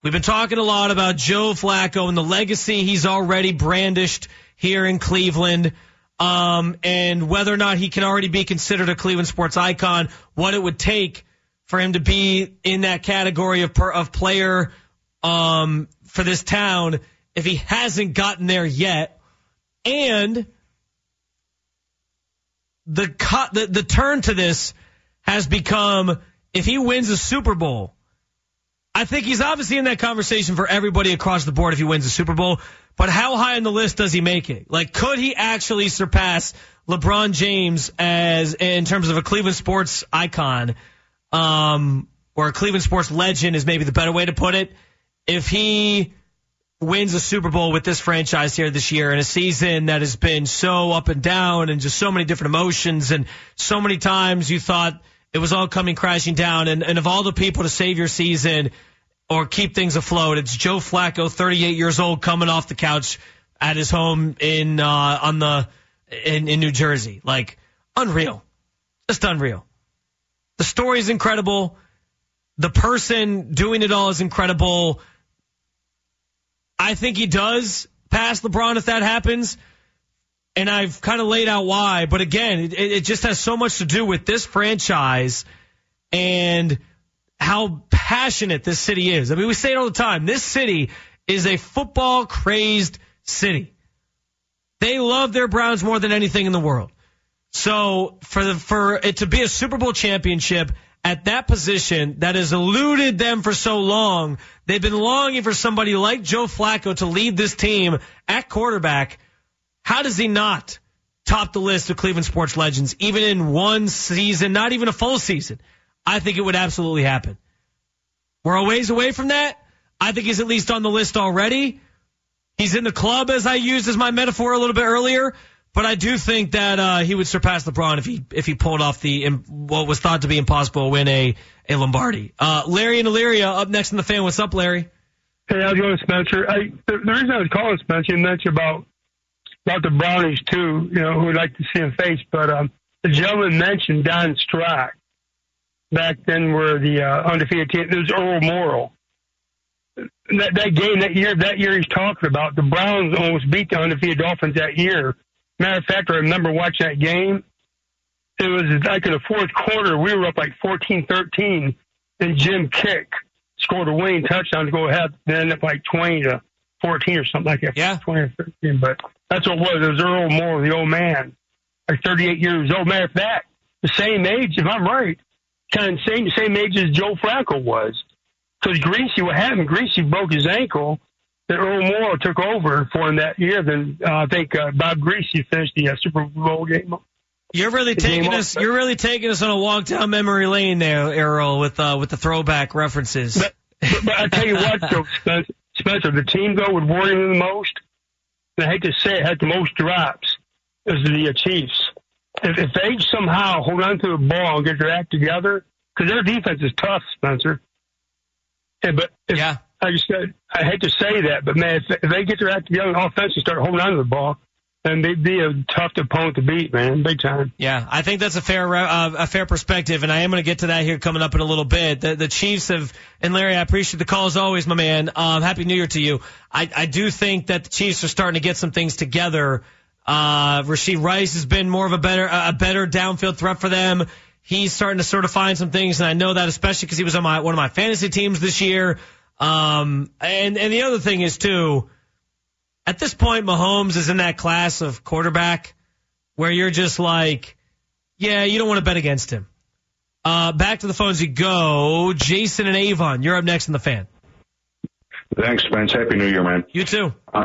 We've been talking a lot about Joe Flacco and the legacy he's already brandished here in Cleveland, um, and whether or not he can already be considered a Cleveland sports icon, what it would take for him to be in that category of, per, of player um, for this town if he hasn't gotten there yet. And the cut, the, the turn to this has become if he wins a Super Bowl, I think he's obviously in that conversation for everybody across the board if he wins a Super Bowl. But how high on the list does he make it? Like, could he actually surpass LeBron James as in terms of a Cleveland sports icon, um, or a Cleveland sports legend is maybe the better way to put it. If he wins a Super Bowl with this franchise here this year in a season that has been so up and down and just so many different emotions and so many times you thought it was all coming crashing down and, and of all the people to save your season, or keep things afloat. It's Joe Flacco, 38 years old, coming off the couch at his home in uh, on the in, in New Jersey. Like unreal, just unreal. The story is incredible. The person doing it all is incredible. I think he does pass LeBron if that happens. And I've kind of laid out why. But again, it, it just has so much to do with this franchise and how passionate this city is. I mean, we say it all the time. This city is a football crazed city. They love their Browns more than anything in the world. So for the, for it to be a Super Bowl championship at that position that has eluded them for so long, they've been longing for somebody like Joe Flacco to lead this team at quarterback. How does he not top the list of Cleveland sports legends, even in one season, not even a full season? I think it would absolutely happen. We're a ways away from that. I think he's at least on the list already. He's in the club, as I used as my metaphor a little bit earlier. But I do think that uh, he would surpass LeBron if he if he pulled off the what was thought to be impossible win a a Lombardi. Uh, Larry and Elyria up next in the fan. What's up, Larry? Hey, how's it going, Spencer? I, the, the reason I was calling Spencer, you mentioned about about the Brownies too. You know, who would like to see him face, but um, the gentleman mentioned Don Strock back then were the uh, undefeated team. It was Earl Morrall. That, that game that year, that year he's talking about, the Browns almost beat the undefeated Dolphins that year. Matter of fact, I remember watching that game. It was like in the fourth quarter, we were up like 14-13, and Jim Kiick scored a winning touchdown to go ahead, and ended up like 20 to 14 or something like that. Yeah. 20 or 13, but that's what it was. It was Earl Morrall, the old man, like 38 years old. Matter of fact, the same age, if I'm right, kind of same same age as Joe Flacco was. Because Griese, what happened? Griese broke his ankle. Then Earl Morrall took over for him that year. Then uh, I think uh, Bob Griese finished the uh, Super Bowl game. You're really taking us. You're really taking us on a walk down memory lane there, Errol, with uh, with the throwback references. But, but, but I tell you what, though, Spencer, Spencer, the team though would worry me the most. And I hate to say it, had the most drops is the uh, Chiefs if, if they somehow hold on to the ball and get their act together, because their defense is tough, Spencer. Yeah, but if, yeah. I just I hate to say that, but man, if, if they get their act together on offense and start holding on to the ball, then they'd be a tough opponent to beat, man, big time. Yeah, I think that's a fair uh, a fair perspective, and I am going to get to that here coming up in a little bit. The, the Chiefs have, and Larry, I appreciate the call as always, my man. Um, Happy New Year to you. I, I do think that the Chiefs are starting to get some things together uh, Rashee Rice has been more of a better, a better downfield threat for them. He's starting to sort of find some things, and I know that especially because he was on my one of my fantasy teams this year. Um, and and the other thing is too, at this point, Mahomes is in that class of quarterback where you're just like, yeah, you don't want to bet against him. Uh, back to the phones you go. Jason and Avon, you're up next in the fan. Thanks, Spence. Happy New Year, man. You too. Uh,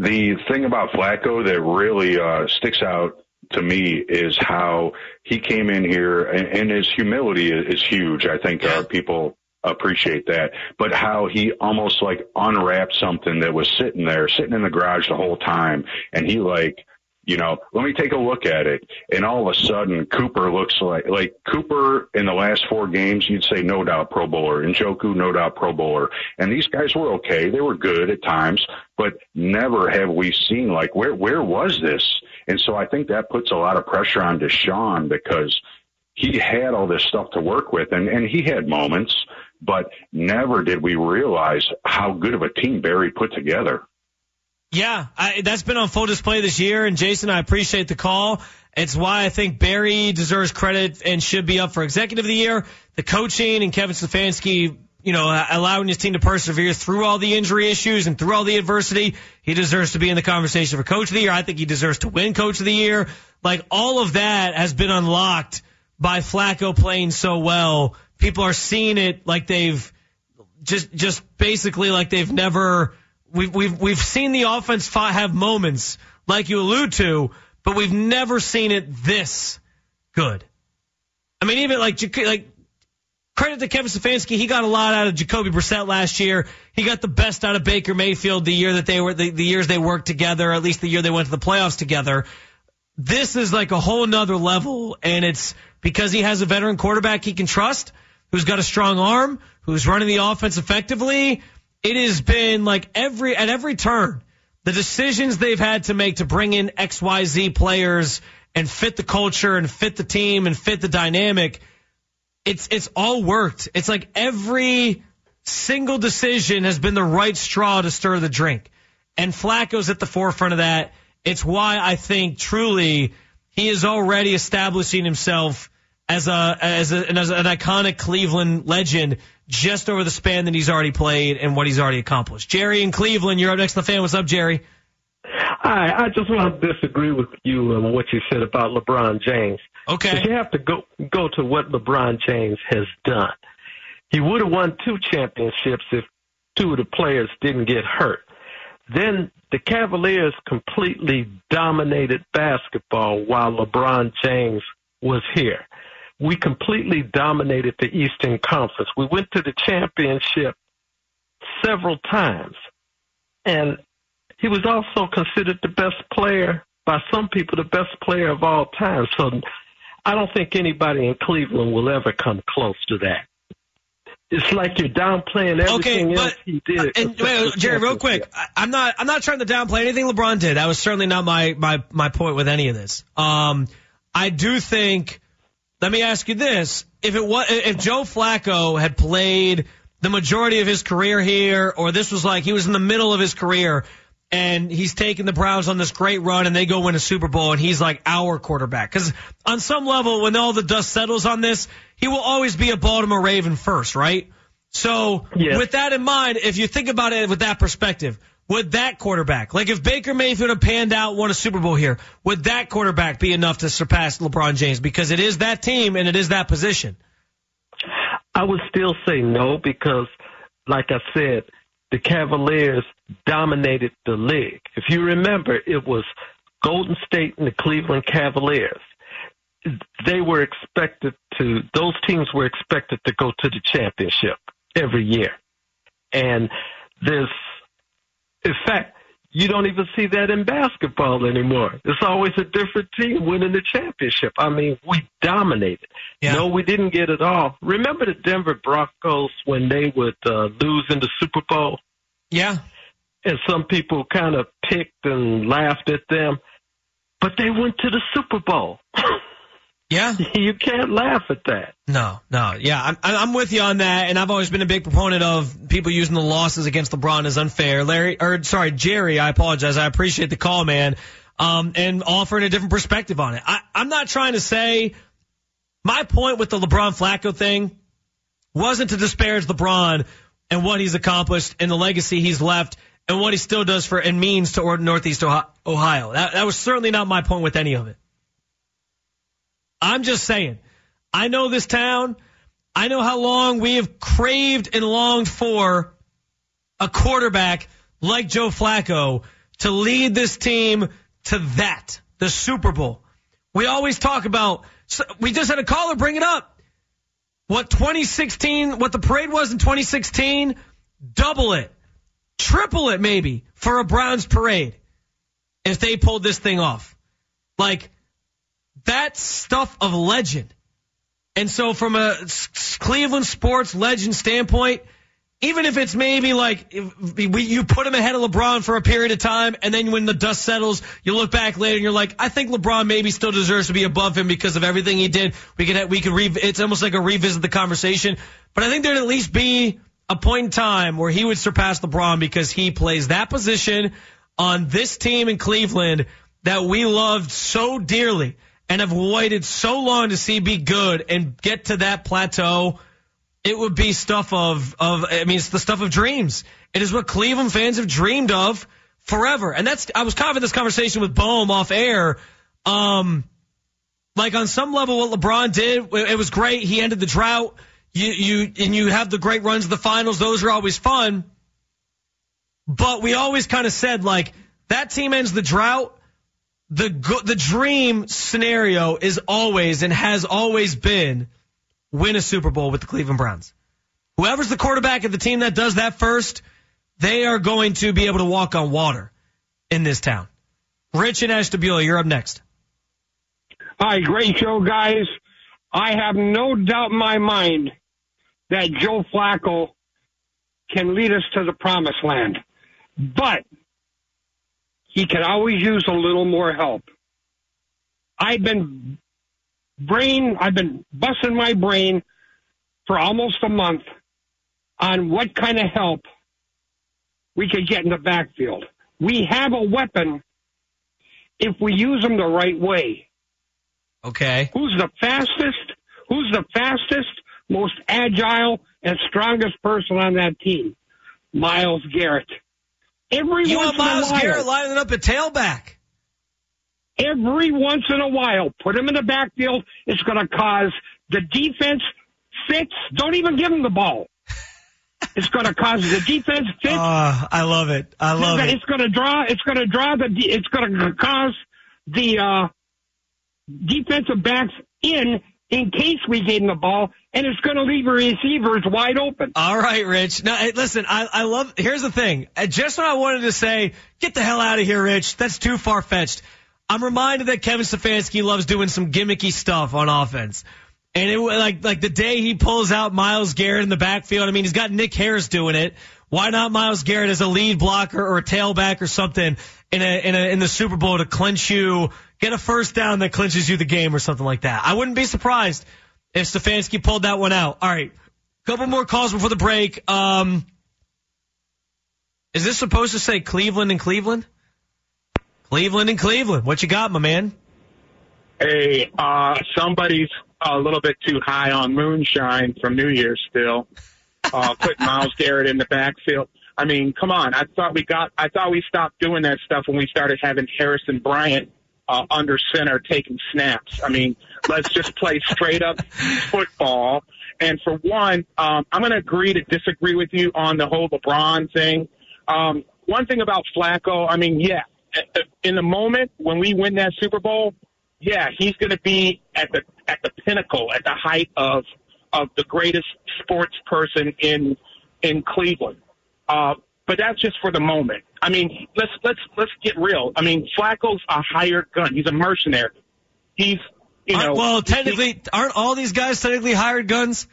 the thing about Flacco that really uh, sticks out to me is how he came in here and, and his humility is, is huge. I think our people appreciate that, but how he almost like unwrapped something that was sitting there, sitting in the garage the whole time. And he like you know, let me take a look at it. And all of a sudden, Cooper looks like, like Cooper in the last four games, you'd say no doubt Pro Bowler. Njoku, no doubt Pro Bowler. And these guys were okay. They were good at times, but never have we seen like, where, where was this? And so I think that puts a lot of pressure on Deshaun because he had all this stuff to work with and, and he had moments, but never did we realize how good of a team Barry put together. Yeah, I, that's been on full display this year. And Jason, I appreciate the call. It's why I think Barry deserves credit and should be up for executive of the year. The coaching and Kevin Stefanski, you know, allowing his team to persevere through all the injury issues and through all the adversity. He deserves to be in the conversation for coach of the year. I think he deserves to win coach of the year. Like all of that has been unlocked by Flacco playing so well. People are seeing it like they've just, just basically like they've never, we've, we've, we've seen the offense have moments like you allude to, but we've never seen it this good. I mean, even like, like, credit to Kevin Stefanski. He got a lot out of Jacoby Brissett last year. He got the best out of Baker Mayfield the year that they were, the, the years they worked together, at least the year they went to the playoffs together. This is like a whole nother level, and it's because he has a veteran quarterback he can trust, who's got a strong arm, who's running the offense effectively. It has been like every, at every turn, the decisions they've had to make to bring in XYZ players and fit the culture and fit the team and fit the dynamic, it's it's all worked. It's like every single decision has been the right straw to stir the drink. And Flacco's at the forefront of that. It's why I think truly he is already establishing himself as a as, a, as an iconic Cleveland legend just over the span that he's already played and what he's already accomplished. Jerry in Cleveland, you're up next to the fan. What's up, Jerry? Hi, I just want to disagree with you uh, on what you said about LeBron James. Okay. You have to go go to what LeBron James has done. He would have won two championships if two of the players didn't get hurt. Then the Cavaliers completely dominated basketball while LeBron James was here we completely dominated the Eastern Conference. We went to the championship several times. And he was also considered the best player by some people, the best player of all time. So I don't think anybody in Cleveland will ever come close to that. It's like you're downplaying everything okay, but, else he did. And wait, Jerry, real quick, I'm not I'm not trying to downplay anything LeBron did. That was certainly not my my my point with any of this. Um, I do think let me ask you this: if it was, if Joe Flacco had played the majority of his career here, or this was like he was in the middle of his career and he's taking the Browns on this great run and they go win a Super Bowl and he's like our quarterback. Cause on some level, when all the dust settles on this, he will always be a Baltimore Raven first, right? So with that in mind, if you think about it with that perspective, would that quarterback, like if Baker Mayfield had panned out, won a Super Bowl here, would that quarterback be enough to surpass LeBron James? Because it is that team and it is that position. I would still say no because, like I said, the Cavaliers dominated the league. If you remember, it was Golden State and the Cleveland Cavaliers. They were expected to, those teams were expected to go to the championship every year. And there's in fact, you don't even see that in basketball anymore. It's always a different team winning the championship. I mean, we dominated. Yeah. No, we didn't get it all. Remember the Denver Broncos when they would uh, lose in the Super Bowl? Yeah. And some people kind of picked and laughed at them, but they went to the Super Bowl. Yeah. You can't laugh at that. No, no. Yeah, I'm, I'm with you on that. And I've always been a big proponent of people using the losses against LeBron as unfair. Larry, or sorry, Jerry, I apologize. I appreciate the call, man. Um, and offering a different perspective on it. I, I'm not trying to say my point with the LeBron Flacco thing wasn't to disparage LeBron and what he's accomplished and the legacy he's left and what he still does for and means to Northeast Ohio. That, that was certainly not my point with any of it. I'm just saying, I know this town. I know how long we have craved and longed for a quarterback like Joe Flacco to lead this team to that, the Super Bowl. We always talk about, we just had a caller bring it up. What 2016, what the parade was in 2016, double it, triple it maybe for a Browns parade if they pulled this thing off. Like, that's stuff of legend. And so from a Cleveland sports legend standpoint, even if it's maybe like you put him ahead of LeBron for a period of time, and then when the dust settles, you look back later and you're like, I think LeBron maybe still deserves to be above him because of everything he did. We could we could re, it's almost like a revisit the conversation, but I think there'd at least be a point in time where he would surpass LeBron because he plays that position on this team in Cleveland that we loved so dearly and have waited so long to see be good and get to that plateau it would be stuff of of I mean it's the stuff of dreams. It is what Cleveland fans have dreamed of forever. And that's I was in this conversation with Bohm off air. Um like on some level what LeBron did, it was great. He ended the drought. You you and you have the great runs of the finals. Those are always fun. But we always kind of said like that team ends the drought. The the dream scenario is always and has always been win a Super Bowl with the Cleveland Browns. Whoever's the quarterback of the team that does that first, they are going to be able to walk on water in this town. Rich and Ashtabula, you're up next. Hi, great show, guys. I have no doubt in my mind that Joe Flacco can lead us to the promised land, but he can always use a little more help. I've been brain, I've been busting my brain for almost a month on what kind of help we could get in the backfield. We have a weapon if we use them the right way. Okay. Who's the fastest? Who's the fastest, most agile, and strongest person on that team? Myles Garrett. Every you once want a while, Garrett lining up at tailback every once in a while, put him in the backfield. It's going to cause the defense fits. Don't even give him the ball. It's going to cause the defense fits. Uh, I love it. I love it's it. It's going to draw. It's going to draw the. It's going to cause the uh, defensive backs in in case we gave him the ball, and it's going to leave receivers wide open. All right, Rich. Now, listen, I, I love. Here's the thing. Uh, just when I wanted to say, get the hell out of here, Rich. That's too far fetched. I'm reminded that Kevin Stefanski loves doing some gimmicky stuff on offense. And it like like the day he pulls out Myles Garrett in the backfield. I mean, he's got Nick Harris doing it. Why not Myles Garrett as a lead blocker or a tailback or something in a in a in the Super Bowl to clinch you, get a first down that clinches you the game or something like that. I wouldn't be surprised if Stefanski pulled that one out. All right, couple more calls before the break. Um, is this supposed to say Cleveland and Cleveland? Cleveland and Cleveland. What you got, my man? Hey, uh, somebody's a little bit too high on moonshine from New Year's still. Uh, putting Myles Garrett in the backfield. I mean, come on. I thought we got, I thought we stopped doing that stuff when we started having Harrison Bryant, uh, under center taking snaps. I mean, let's just play straight up football. And for one, um, I'm going to agree to disagree with you on the whole LeBron thing. Um, one thing about Flacco, I mean, yeah, in the moment when we win that Super Bowl, yeah, he's going to be at the at the pinnacle, at the height of of the greatest sports person in in Cleveland. Uh, but that's just for the moment. I mean, let's let's let's get real. I mean, Flacco's a hired gun. He's a mercenary. He's you know. Well, technically, he, aren't all these guys technically hired guns?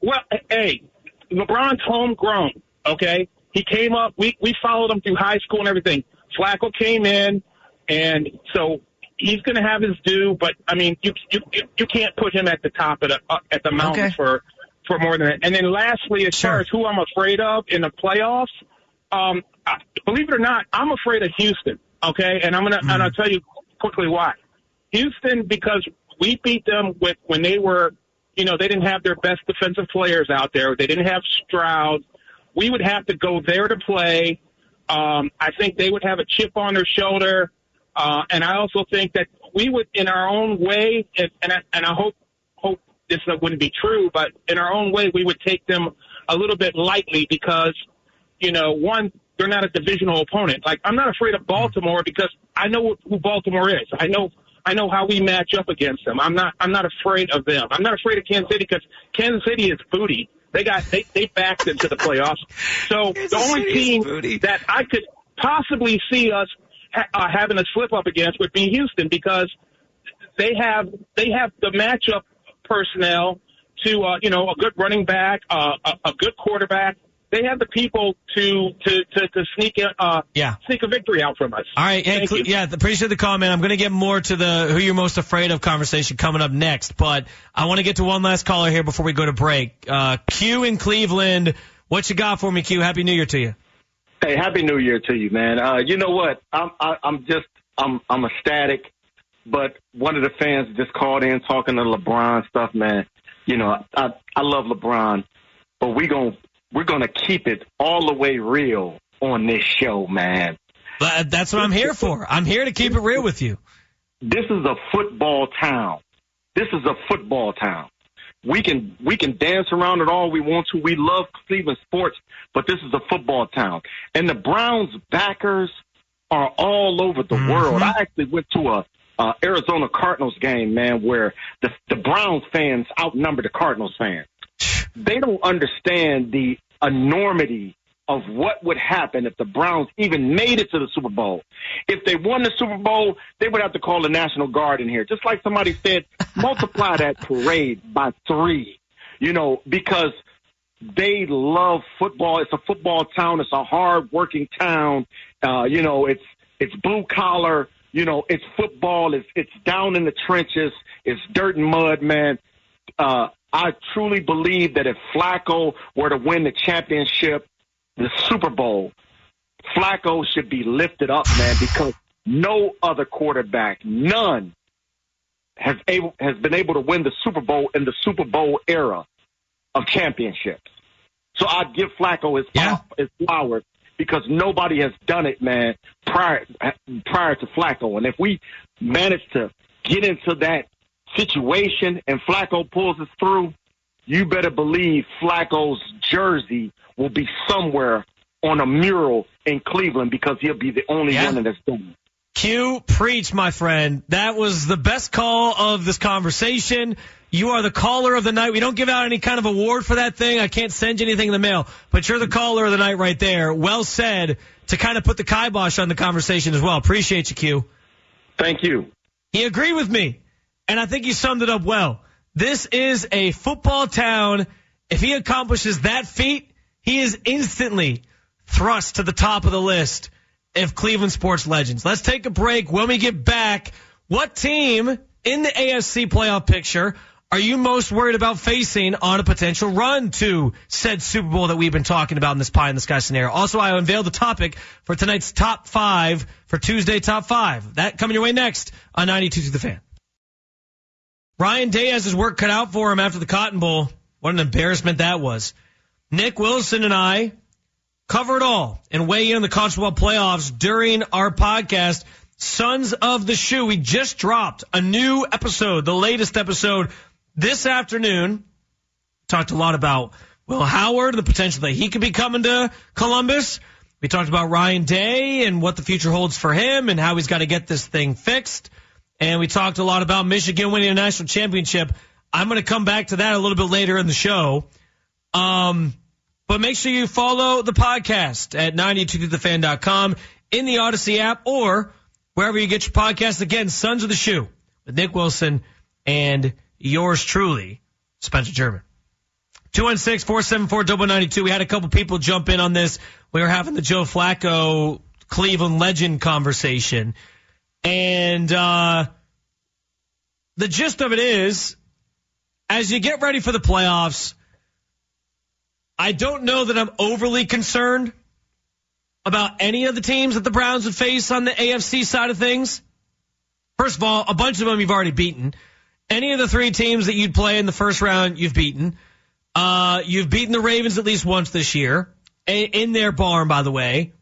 Well, hey, LeBron's homegrown. Okay, he came up. We we followed him through high school and everything. Flacco came in, and so he's going to have his due. But I mean, you you you can't put him at the top of the uh, at the mountain okay. for for more than that. And then lastly, as sure. far as who I'm afraid of in the playoffs, um, believe it or not, I'm afraid of Houston. Okay, and I'm gonna mm-hmm. and I'll tell you quickly why. Houston because we beat them with when they were, you know, they didn't have their best defensive players out there. They didn't have Stroud. We would have to go there to play. Um, I think they would have a chip on their shoulder, uh, and I also think that we would, in our own way, and, and I, and I hope this wouldn't be true, but in our own way, we would take them a little bit lightly because, you know, one, they're not a divisional opponent. Like I'm not afraid of Baltimore because I know who Baltimore is. I know I know how we match up against them. I'm not I'm not afraid of them. I'm not afraid of Kansas City because Kansas City is booty. They got they they backed into the playoffs. So the only team booty. that I could possibly see us ha- uh, having a slip up against would be Houston because they have they have the matchup personnel to uh, you know a good running back, uh, a, a good quarterback, they have the people to to to, to sneak a uh, Yeah. sneak a victory out from us. All right, hey, Thank Cle- you. yeah, appreciate the comment. I'm going to get more to the who you're most afraid of conversation coming up next, but I want to get to one last caller here before we go to break. Uh, Q in Cleveland, what you got for me, Q? Happy New Year to you. Hey, happy New Year to you, man. Uh, you know what? I'm I, I'm just I'm I'm ecstatic. But one of the fans just called in talking to LeBron stuff, man. You know, I I love LeBron, but we gon' we're gonna keep it all the way real on this show, man. But uh, That's what I'm here for. I'm here to keep it real with you. This is a football town. This is a football town. We can we can dance around it all we want to. We love Cleveland sports, but this is a football town. And the Browns backers are all over the mm-hmm. world. I actually went to a uh, Arizona Cardinals game, man, where the the Browns fans outnumber the Cardinals fans. They don't understand the enormity of what would happen if the Browns even made it to the Super Bowl. If they won the Super Bowl, they would have to call the National Guard in here. Just like somebody said, multiply that parade by three, you know, because they love football. It's a football town. It's a hard working town. Uh, you know, it's, it's blue collar. You know, it's football. It's, it's down in the trenches. It's dirt and mud, man. Uh, I truly believe that if Flacco were to win the championship, the Super Bowl, Flacco should be lifted up, man, because no other quarterback, none, has able has been able to win the Super Bowl in the Super Bowl era of championships. So I'd give Flacco his, Yeah. his flowers because nobody has done it, man, prior prior to Flacco. And if we manage to get into that situation and Flacco pulls us through, you better believe Flacco's jersey will be somewhere on a mural in Cleveland because he'll be the only Yeah. one that's done it. Q, preach, my friend. That was the best call of this conversation. You are the caller of the night. We don't give out any kind of award for that thing. I can't send you anything in the mail, but you're the caller of the night right there. Well said to kind of put the kibosh on the conversation as well. Appreciate you, Q. Thank you. He agreed with me, and I think he summed it up well. This is a football town. If he accomplishes that feat, he is instantly thrust to the top of the list of Cleveland sports legends. Let's take a break. When we get back, what team in the AFC playoff picture are you most worried about facing on a potential run to said Super Bowl that we've been talking about in this pie in the sky scenario? Also, I unveiled the topic for tonight's top five for Tuesday top five. That coming your way next on 92 to the fan. Ryan Day has his work cut out for him after the Cotton Bowl. What an embarrassment that was. Nick Wilson and I cover it all and weigh in on the college football playoffs during our podcast, Sons of the Shoe. We just dropped a new episode, the latest episode this afternoon. Talked a lot about Will Howard, the potential that he could be coming to Columbus. We talked about Ryan Day and what the future holds for him and how he's got to get this thing fixed. And we talked a lot about Michigan winning a national championship. I'm going to come back to that a little bit later in the show. Um, but make sure you follow the podcast at 92thefan.com in the Odyssey app or wherever you get your podcast. Again, Sons of the Shoe with Nick Wilson and yours truly, Spencer German. 216-474-92. We had a couple people jump in on this. We were having the Joe Flacco Cleveland legend conversation. And uh, the gist of it is, as you get ready for the playoffs, I don't know that I'm overly concerned about any of the teams that the Browns would face on the AFC side of things. First of all, a bunch of them you've already beaten. Any of the three teams that you'd play in the first round, you've beaten. Uh, you've beaten the Ravens at least once this year A- in their barn, by the way.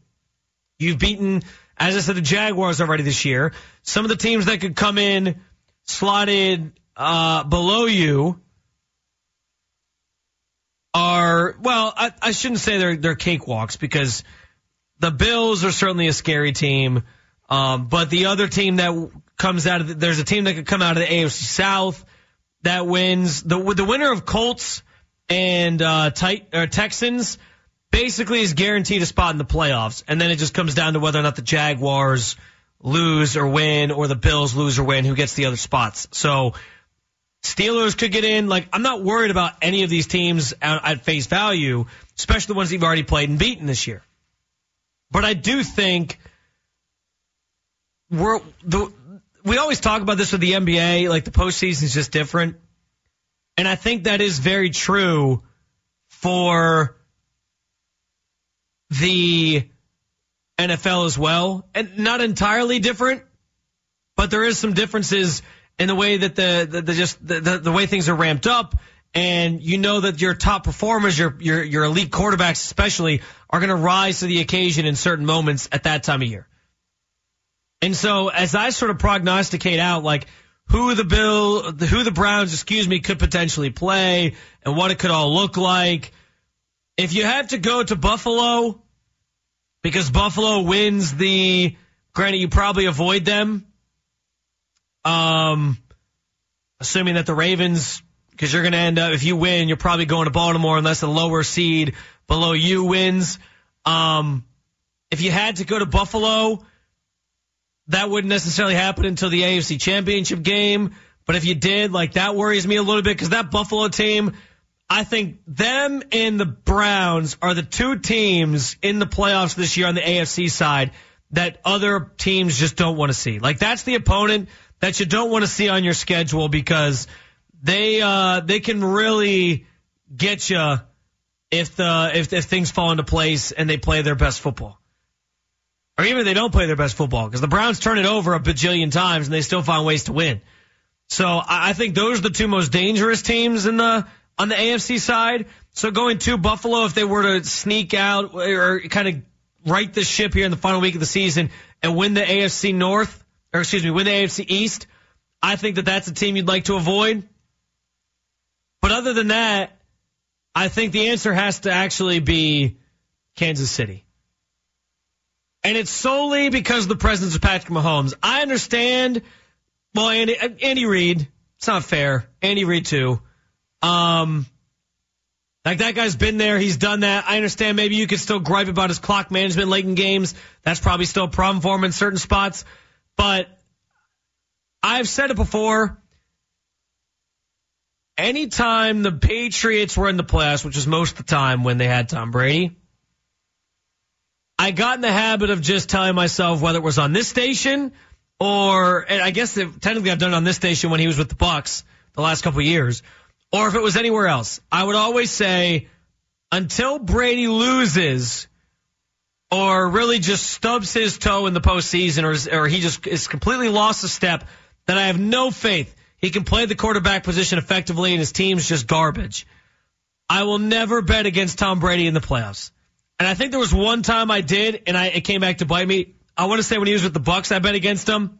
You've beaten, as I said, the Jaguars already this year. Some of the teams that could come in slotted uh, below you are well. I, I shouldn't say they're they're cakewalks because the Bills are certainly a scary team. Um, but the other team that comes out of the, there's a team that could come out of the AFC South that wins the the winner of Colts and uh, tight, or Texans basically is guaranteed a spot in the playoffs, and then it just comes down to whether or not the Jaguars lose or win, or the Bills lose or win, who gets the other spots. So Steelers could get in. Like I'm not worried about any of these teams at, at face value. especially the ones that you've already played and beaten this year. But I do think we're the we always talk about this with the NBA, like the postseason is just different. And I think that is very true for the NFL as well. And not entirely different, but there is some differences in the way that the, the, the just the, the, the way things are ramped up. And you know that your top performers, your your your elite quarterbacks especially, are going to rise to the occasion in certain moments at that time of year. And so as I sort of prognosticate out like who the Bill, who the Browns, excuse me, could potentially play and what it could all look like. If you have to go to Buffalo because Buffalo wins the, granted you probably avoid them. Um, assuming that the Ravens, because you're going to end up, if you win, you're probably going to Baltimore unless a lower seed below you wins. Um, if you had to go to Buffalo, that wouldn't necessarily happen until the AFC Championship game. But if you did, like that worries me a little bit because that Buffalo team, I think them and the Browns are the two teams in the playoffs this year on the AFC side that other teams just don't want to see. Like that's the opponent that you don't want to see on your schedule because they uh they can really get you if the if if things fall into place and they play their best football or even if they don't play their best football, because the Browns turn it over a bajillion times and they still find ways to win. So I think those are the two most dangerous teams in the on the AFC side. So going to Buffalo, if they were to sneak out or kind of right the ship here in the final week of the season and win the AFC North, or excuse me, win the AFC East, I think that that's a team you'd like to avoid. But other than that, I think the answer has to actually be Kansas City and it's solely because of the presence of Patrick Mahomes. I understand. Well, Andy, Andy Reid, it's not fair. Andy Reid too. Um, like that guy's been there. He's done that. I understand. Maybe you could still gripe about his clock management late in games. That's probably still a problem for him in certain spots. But I've said it before. Anytime the Patriots were in the playoffs, which is most of the time when they had Tom Brady, I got in the habit of just telling myself whether it was on this station or, and I guess technically I've done it on this station when he was with the Bucs the last couple of years, or if it was anywhere else. I would always say until Brady loses or really just stubs his toe in the postseason or, is, or he just is completely lost a step, then I have no faith he can play the quarterback position effectively and his team's just garbage. I will never bet against Tom Brady in the playoffs. And I think there was one time I did, and I, it came back to bite me. I want to say when he was with the Bucs, I bet against him,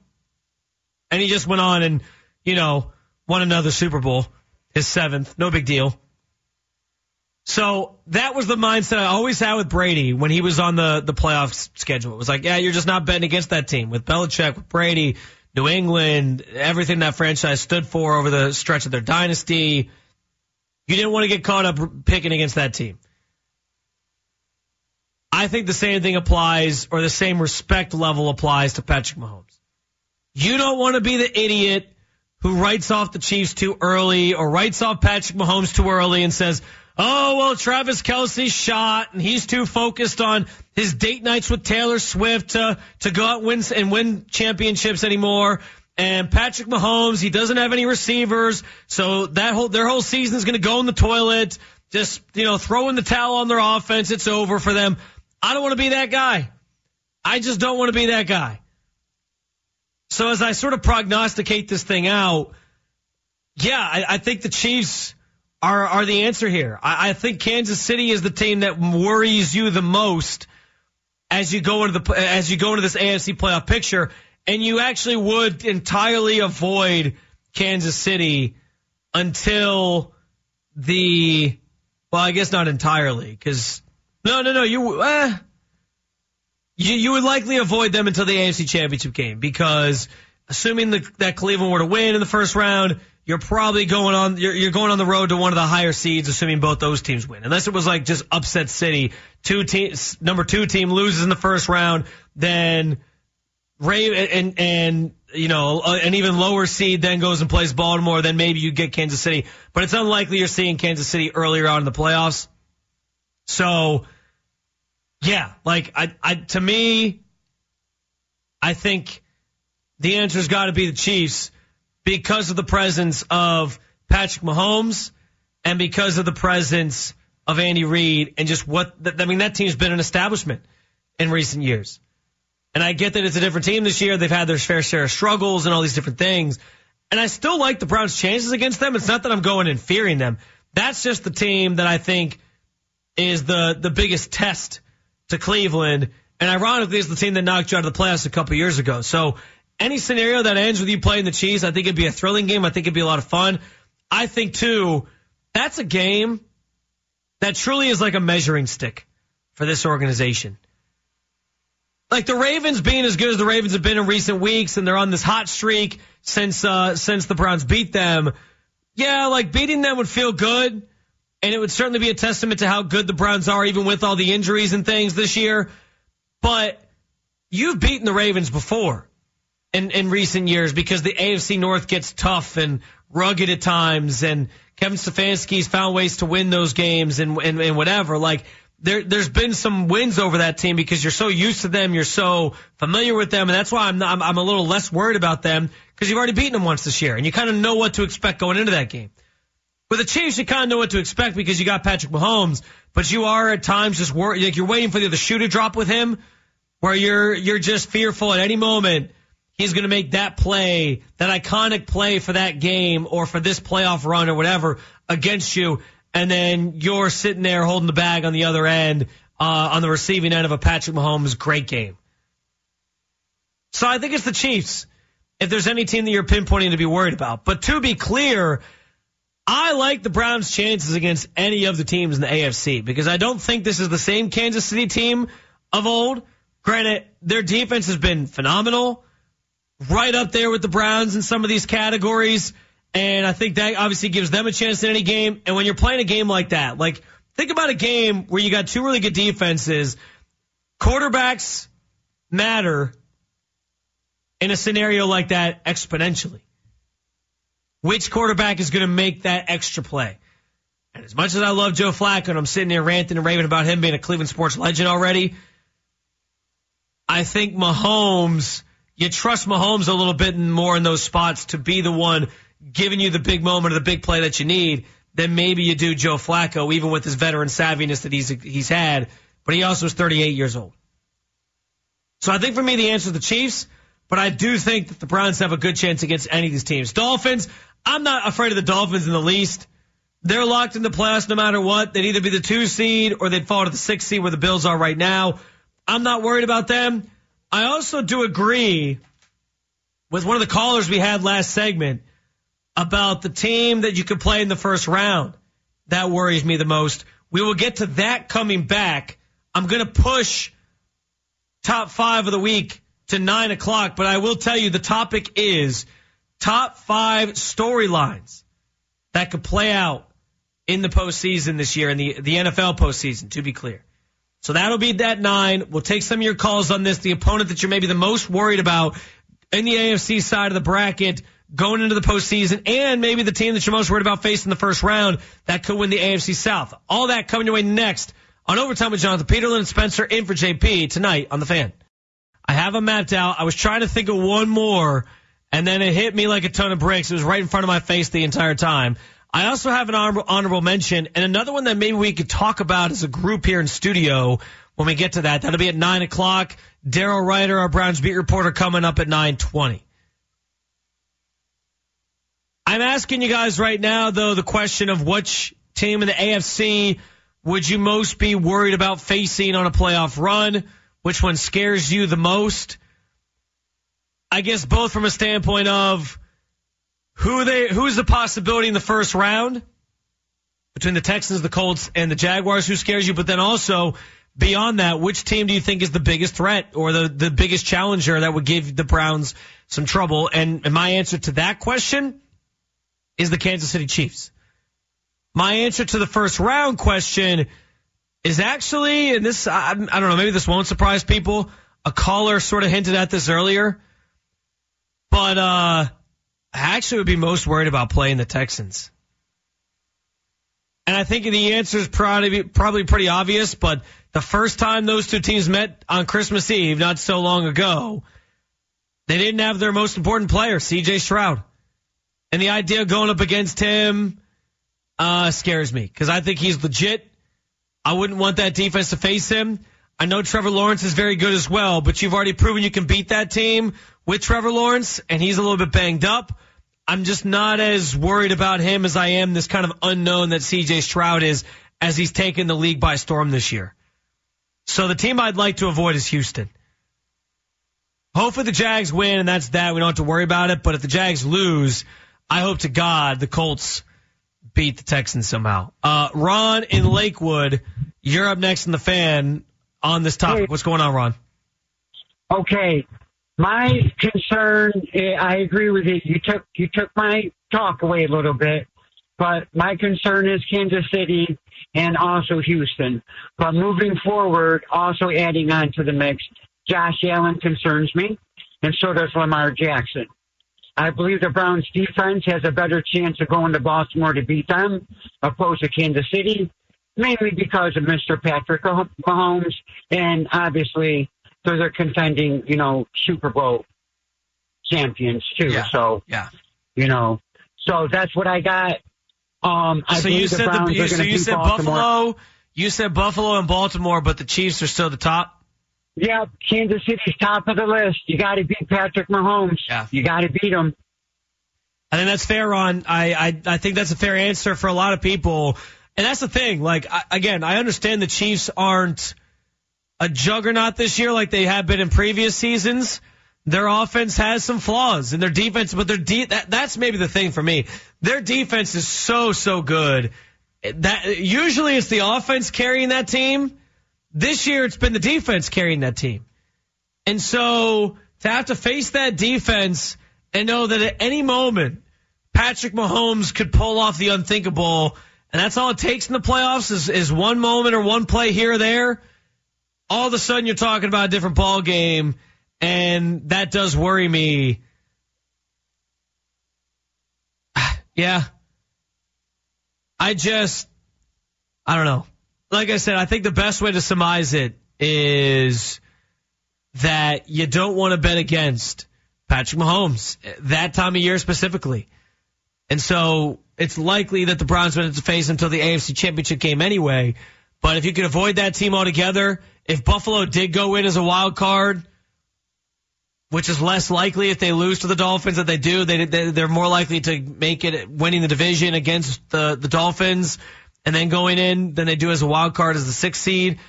and he just went on and you know won another Super Bowl, his seventh, no big deal. So that was the mindset I always had with Brady when he was on the the playoff schedule. It was like, yeah, you're just not betting against that team with Belichick, with Brady, New England, everything that franchise stood for over the stretch of their dynasty. You didn't want to get caught up picking against that team. I think the same thing applies, or the same respect level applies to Patrick Mahomes. You don't want to be the idiot who writes off the Chiefs too early or writes off Patrick Mahomes too early and says, oh, well, Travis Kelce's shot and he's too focused on his date nights with Taylor Swift to, to go out and win, and win championships anymore. And Patrick Mahomes, he doesn't have any receivers. So that whole, their whole season is going to go in the toilet. Just, you know, throwing the towel on their offense. It's over for them. I don't want to be that guy. I just don't want to be that guy. So as I sort of prognosticate this thing out, yeah, I, I think the Chiefs are are the answer here. I, I, think Kansas City is the team that worries you the most as you go into the as you go into this AFC playoff picture, and you actually would entirely avoid Kansas City until the well, I guess not entirely because no, no, no. You, uh, you, you would likely avoid them until the AFC Championship game because assuming the, that Cleveland were to win in the first round, you're probably going on you're, you're going on the road to one of the higher seeds, assuming both those teams win. Unless it was like just upset city, two teams, number two team loses in the first round, then Ray and and you know an even lower seed then goes and plays Baltimore, then maybe you get Kansas City. But it's unlikely you're seeing Kansas City earlier on in the playoffs. So, yeah, like I, I to me, I think the answer's got to be the Chiefs because of the presence of Patrick Mahomes and because of the presence of Andy Reid and just what I mean that team's been an establishment in recent years. And I get that it's a different team this year. They've had their fair share of struggles and all these different things. And I still like the Browns' chances against them. It's not that I'm going and fearing them. That's just the team that I think is the the biggest test to Cleveland. And ironically, is the team that knocked you out of the playoffs a couple years ago. So any scenario that ends with you playing the Chiefs, I think it'd be a thrilling game. I think it'd be a lot of fun. I think too, that's a game that truly is like a measuring stick for this organization. Like the Ravens being as good as the Ravens have been in recent weeks, and they're on this hot streak since uh, since the Browns beat them. Yeah, like beating them would feel good, and it would certainly be a testament to how good the Browns are, even with all the injuries and things this year. But you've beaten the Ravens before in, in recent years because the AFC North gets tough and rugged at times, and Kevin Stefanski's found ways to win those games and, and, and whatever. Like, there, there's been some wins over that team because you're so used to them, you're so familiar with them, and that's why I'm, not, I'm, I'm a little less worried about them because you've already beaten them once this year, and you kind of know what to expect going into that game. With the Chiefs, you kind of know what to expect because you got Patrick Mahomes, but you are at times just worried, like you're waiting for the, the shoe to drop with him, where you're you're just fearful at any moment he's going to make that play, that iconic play for that game or for this playoff run or whatever against you, and then you're sitting there holding the bag on the other end, uh, on the receiving end of a Patrick Mahomes great game. So I think it's the Chiefs. If there's any team that you're pinpointing to be worried about, but to be clear, I like the Browns' chances against any of the teams in the AFC because I don't think this is the same Kansas City team of old. Granted, their defense has been phenomenal right up there with the Browns in some of these categories. And I think that obviously gives them a chance in any game. And when you're playing a game like that, like think about a game where you got two really good defenses, quarterbacks matter in a scenario like that exponentially. Which quarterback is going to make that extra play? And as much as I love Joe Flacco and I'm sitting there ranting and raving about him being a Cleveland sports legend already, I think Mahomes you trust Mahomes a little bit more in those spots to be the one giving you the big moment or the big play that you need than maybe you do Joe Flacco, even with his veteran savviness that he's he's had. But he also is 38 years old. So I think for me the answer is the Chiefs, but I do think that the Browns have a good chance against any of these teams. Dolphins, I'm not afraid of the Dolphins in the least. They're locked in the playoffs no matter what. They'd either be the two seed or they'd fall to the six seed where the Bills are right now. I'm not worried about them. I also do agree with one of the callers we had last segment about the team that you could play in the first round. That worries me the most. We will get to that coming back. I'm going to push top five of the week to nine o'clock, but I will tell you the topic is top five storylines that could play out in the postseason this year, in the, the NFL postseason, to be clear. So that'll be that nine. We'll take some of your calls on this. The opponent that you're maybe the most worried about in the AFC side of the bracket going into the postseason, and maybe the team that you're most worried about facing the first round that could win the AFC South. All that coming your way next on Overtime with Jonathan Peterlin and Spencer in for JP tonight on the fan. I have them mapped out. I was trying to think of one more, and then it hit me like a ton of bricks. It was right in front of my face the entire time. I also have an honorable, mention and another one that maybe we could talk about as a group here in studio when we get to that. That'll be at nine o'clock. Daryl Ruiter, our Browns beat reporter, coming up at nine twenty. I'm asking you guys right now, though, the question of which team in the AFC would you most be worried about facing on a playoff run? Which one scares you the most? I guess both from a standpoint of who they who's the possibility in the first round between the Texans, the Colts, and the Jaguars? Who scares you? But then also beyond that, which team do you think is the biggest threat or the the biggest challenger that would give the Browns some trouble? And, and my answer to that question is the Kansas City Chiefs. My answer to the first round question is actually, and this I, I don't know, maybe this won't surprise people. A caller sort of hinted at this earlier, but uh I actually would be most worried about playing the Texans. And I think the answer is probably, probably pretty obvious, but the first time those two teams met on Christmas Eve, not so long ago, they didn't have their most important player, CJ Stroud. And the idea of going up against him uh, scares me because I think he's legit. I wouldn't want that defense to face him. I know Trevor Lawrence is very good as well, but you've already proven you can beat that team with Trevor Lawrence, and he's a little bit banged up. I'm just not as worried about him as I am this kind of unknown that CJ Stroud is as he's taken the league by storm this year. So the team I'd like to avoid is Houston. Hopefully the Jags win and that's that. We don't have to worry about it. But if the Jags lose, I hope to God the Colts beat the Texans somehow. Uh, Ron in Lakewood, you're up next in the fan on this topic. What's going on, Ron? Okay. My concern, eh, I agree with you. You took, you took my talk away a little bit, but my concern is Kansas City and also Houston. But moving forward, also adding on to the mix, Josh Allen concerns me, and so does Lamar Jackson. I believe the Browns defense has a better chance of going to Baltimore to beat them opposed to Kansas City, mainly because of Mr. Patrick Mahomes and obviously they're contending, you know, Super Bowl champions too. Yeah. So, Yeah. you know, so that's what I got. Um, I so you believe the said the, are so you said Baltimore. Buffalo, you said Buffalo and Baltimore, but the Chiefs are still the top. Yeah, Kansas City's top of the list. You got to beat Patrick Mahomes. Yeah. You got to beat him. I think that's fair, Ron. I, I I think that's a fair answer for a lot of people, and that's the thing. Like I, again, I understand the Chiefs aren't a juggernaut this year like they have been in previous seasons. Their offense has some flaws in their defense, but their de- that, that's maybe the thing for me. Their defense is so so good that usually it's the offense carrying that team. This year it's been the defense carrying that team. And so to have to face that defense and know that at any moment Patrick Mahomes could pull off the unthinkable, and that's all it takes in the playoffs is, is one moment or one play here or there. All of a sudden you're talking about a different ball game, and that does worry me. yeah. I just, I don't know. Like I said, I think the best way to surmise it is that you don't want to bet against Patrick Mahomes that time of year specifically. And so it's likely that the Browns would have to face until the AFC Championship game anyway. But if you could avoid that team altogether, if Buffalo did go in as a wild card, which is less likely if they lose to the Dolphins that they do, they, they they're more likely to make it winning the division against the the Dolphins and then going in than they do as a wild card as the sixth seed.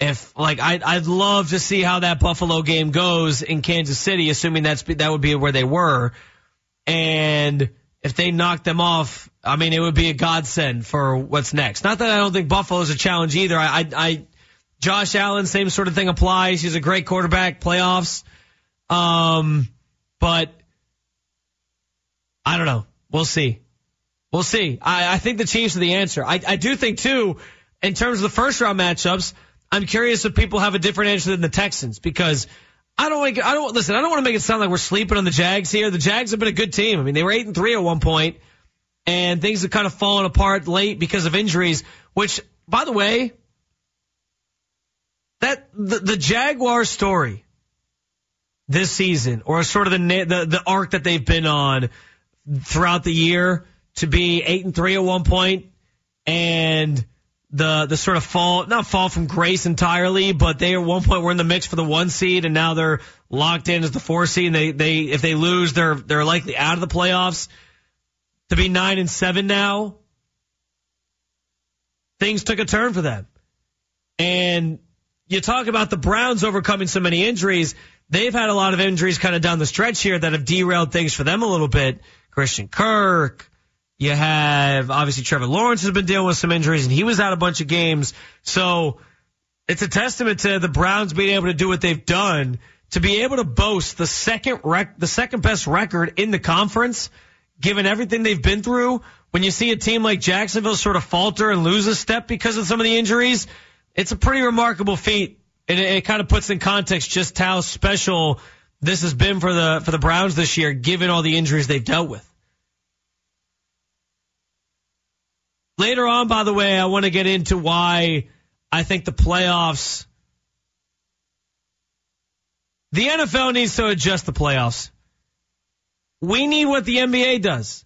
If like I'd I'd love to see how that Buffalo game goes in Kansas City, assuming that's that would be where they were, and if they knock them off, I mean it would be a godsend for what's next. Not that I don't think Buffalo's a challenge either. I I, I Josh Allen, same sort of thing applies. He's a great quarterback, playoffs. Um, but I don't know. We'll see. We'll see. I, I think the Chiefs are the answer. I, I do think too, in terms of the first round matchups, I'm curious if people have a different answer than the Texans because I don't like, I don't listen. I don't want to make it sound like we're sleeping on the Jags here. The Jags have been a good team. I mean, they were eight and three at one point, and things have kind of fallen apart late because of injuries. Which, by the way, that the, the Jaguar story this season, or sort of the, the the arc that they've been on throughout the year, to be eight and three at one point, and the the sort of fall not fall from grace entirely, but they at one point were in the mix for the one seed, and now they're locked in as the four seed. And they they if they lose, they're they're likely out of the playoffs. To be nine and seven now, things took a turn for them, and you talk about the Browns overcoming so many injuries. They've had a lot of injuries kind of down the stretch here that have derailed things for them a little bit. Christian Kirk. You have obviously Trevor Lawrence has been dealing with some injuries and he was out a bunch of games. So it's a testament to the Browns being able to do what they've done to be able to boast the second rec- the second best record in the conference, given everything they've been through. When you see a team like Jacksonville sort of falter and lose a step because of some of the injuries, it's a pretty remarkable feat. And it, it kind of puts in context just how special this has been for the for the Browns this year, given all the injuries they've dealt with. Later on, by the way, I want to get into why I think the playoffs. The NFL needs to adjust the playoffs. We need what the NBA does.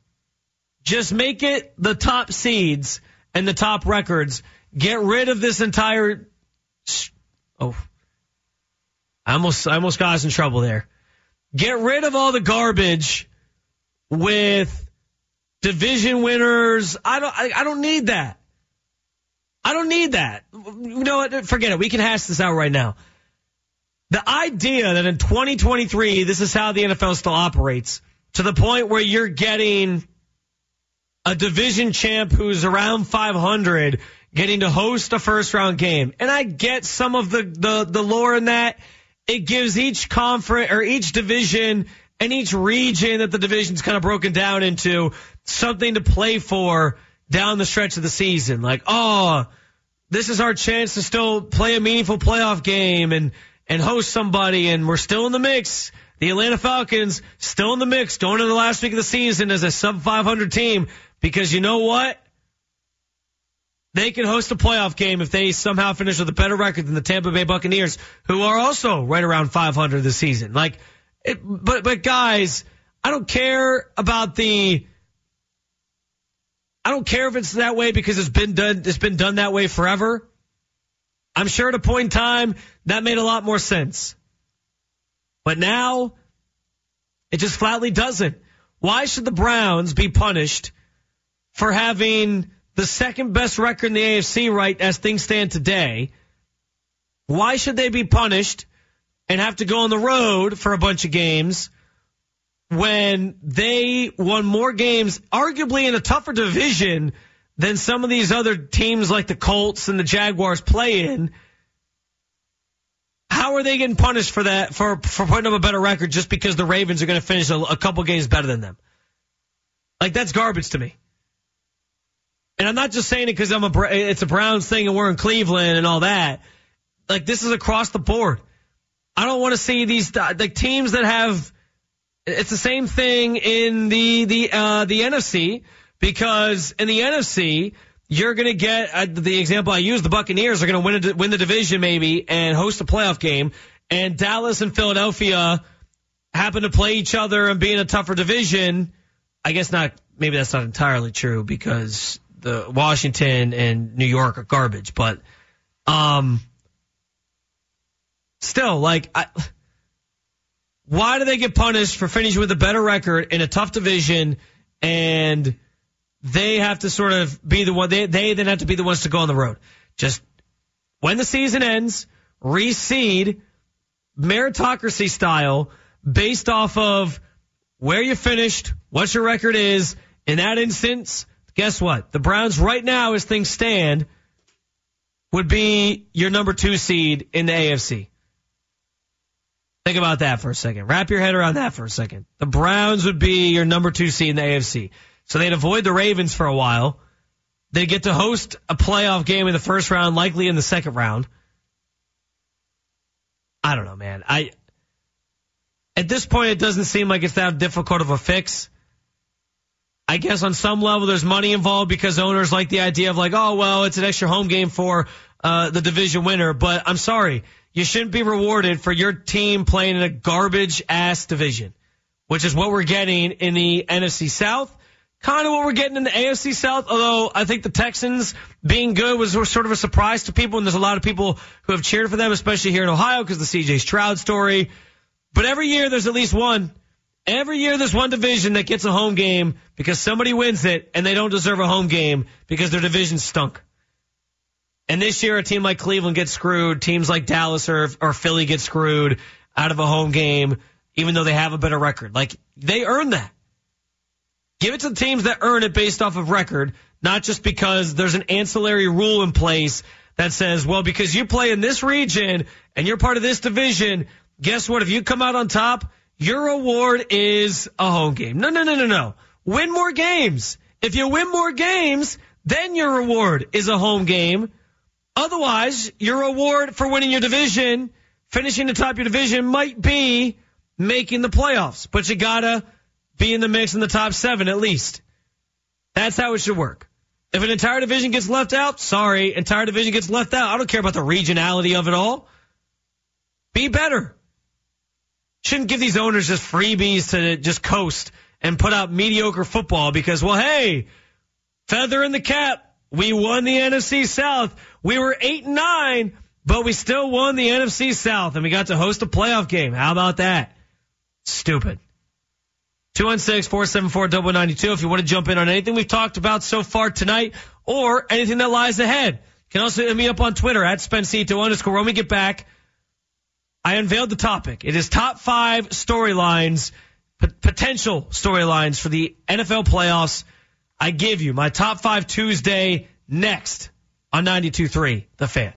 Just make it the top seeds and the top records. Get rid of this entire. Oh, I almost, I almost got us in trouble there. Get rid of all the garbage with division winners. I don't, I, I don't need that. I don't need that. You know what? Forget it. We can hash this out right now. The idea that in 2023, this is how the NFL still operates to the point where you're getting a division champ who's around 500 getting to host a first round game. And I get some of the, the, the lore in that. It gives each conference or each division and each region that the division's kind of broken down into something to play for down the stretch of the season. Like, oh, this is our chance to still play a meaningful playoff game and, and host somebody and we're still in the mix. The Atlanta Falcons still in the mix going into the last week of the season as a sub 500 team because you know what? They can host a playoff game if they somehow finish with a better record than the Tampa Bay Buccaneers, who are also right around 500 this season. Like, it, but, but guys, I don't care about the, I don't care if it's that way because it's been done, it's been done that way forever. I'm sure at a point in time that made a lot more sense. But now it just flatly doesn't. Why should the Browns be punished for having the second best record in the AFC right as things stand today. Why should they be punished and have to go on the road for a bunch of games when they won more games, arguably in a tougher division than some of these other teams like the Colts and the Jaguars play in? How are they getting punished for that, for, for putting up a better record just because the Ravens are going to finish a, a couple games better than them? Like, that's garbage to me. And I'm not just saying it because I'm a it's a Browns thing and we're in Cleveland and all that. Like this is across the board. I don't want to see these like teams that have. It's the same thing in the the uh, the NFC because in the NFC you're going to get uh, the example I use. The Buccaneers are going to win a, win the division maybe and host a playoff game, and Dallas and Philadelphia happen to play each other and be in a tougher division. I guess not. Maybe that's not entirely true because the Washington and New York are garbage, but um, still, like, I, why do they get punished for finishing with a better record in a tough division, and they have to sort of be the one they they then have to be the ones to go on the road? Just when the season ends, reseed meritocracy style based off of where you finished, what your record is. In that instance, guess what? The Browns right now, as things stand, would be your number two seed in the AFC. Think about that for a second. Wrap your head around that for a second. The Browns would be your number two seed in the AFC. So they'd avoid the Ravens for a while. They'd get to host a playoff game in the first round, likely in the second round. I don't know, man. I at this point it doesn't seem like it's that difficult of a fix. I guess on some level there's money involved because owners like the idea of like, oh well, it's an extra home game for uh, the division winner. But I'm sorry, you shouldn't be rewarded for your team playing in a garbage ass division, which is what we're getting in the NFC South. Kind of what we're getting in the AFC South, although I think the Texans being good was sort of a surprise to people, and there's a lot of people who have cheered for them, especially here in Ohio because the CJ Stroud story. But every year there's at least one Every year there's one division that gets a home game because somebody wins it and they don't deserve a home game because their division stunk. And this year a team like Cleveland gets screwed, teams like Dallas or, or Philly get screwed out of a home game even though they have a better record. Like they earn that. Give it to the teams that earn it based off of record, not just because there's an ancillary rule in place that says, well, because you play in this region and you're part of this division, guess what? If you come out on top, your award is a home game. No, no, no, no, no. Win more games. If you win more games, then your reward is a home game. Otherwise, your reward for winning your division, finishing the top of your division might be making the playoffs, but you gotta be in the mix in the top seven at least. That's how it should work. If an entire division gets left out, sorry, entire division gets left out. I don't care about the regionality of it all. Be better. Shouldn't give these owners just freebies to just coast and put out mediocre football because, well, hey, feather in the cap. We won the NFC South. We were eight and nine, but we still won the NFC South and we got to host a playoff game. How about that? Stupid. 216-474-92 if you want to jump in on anything we've talked about so far tonight or anything that lies ahead. You can also hit me up on Twitter at Spencito underscore. When we get back, I unveiled the topic. It is top five storylines, p- potential storylines for the NFL playoffs. I give you my top five Tuesday next on 92.3, The Fan.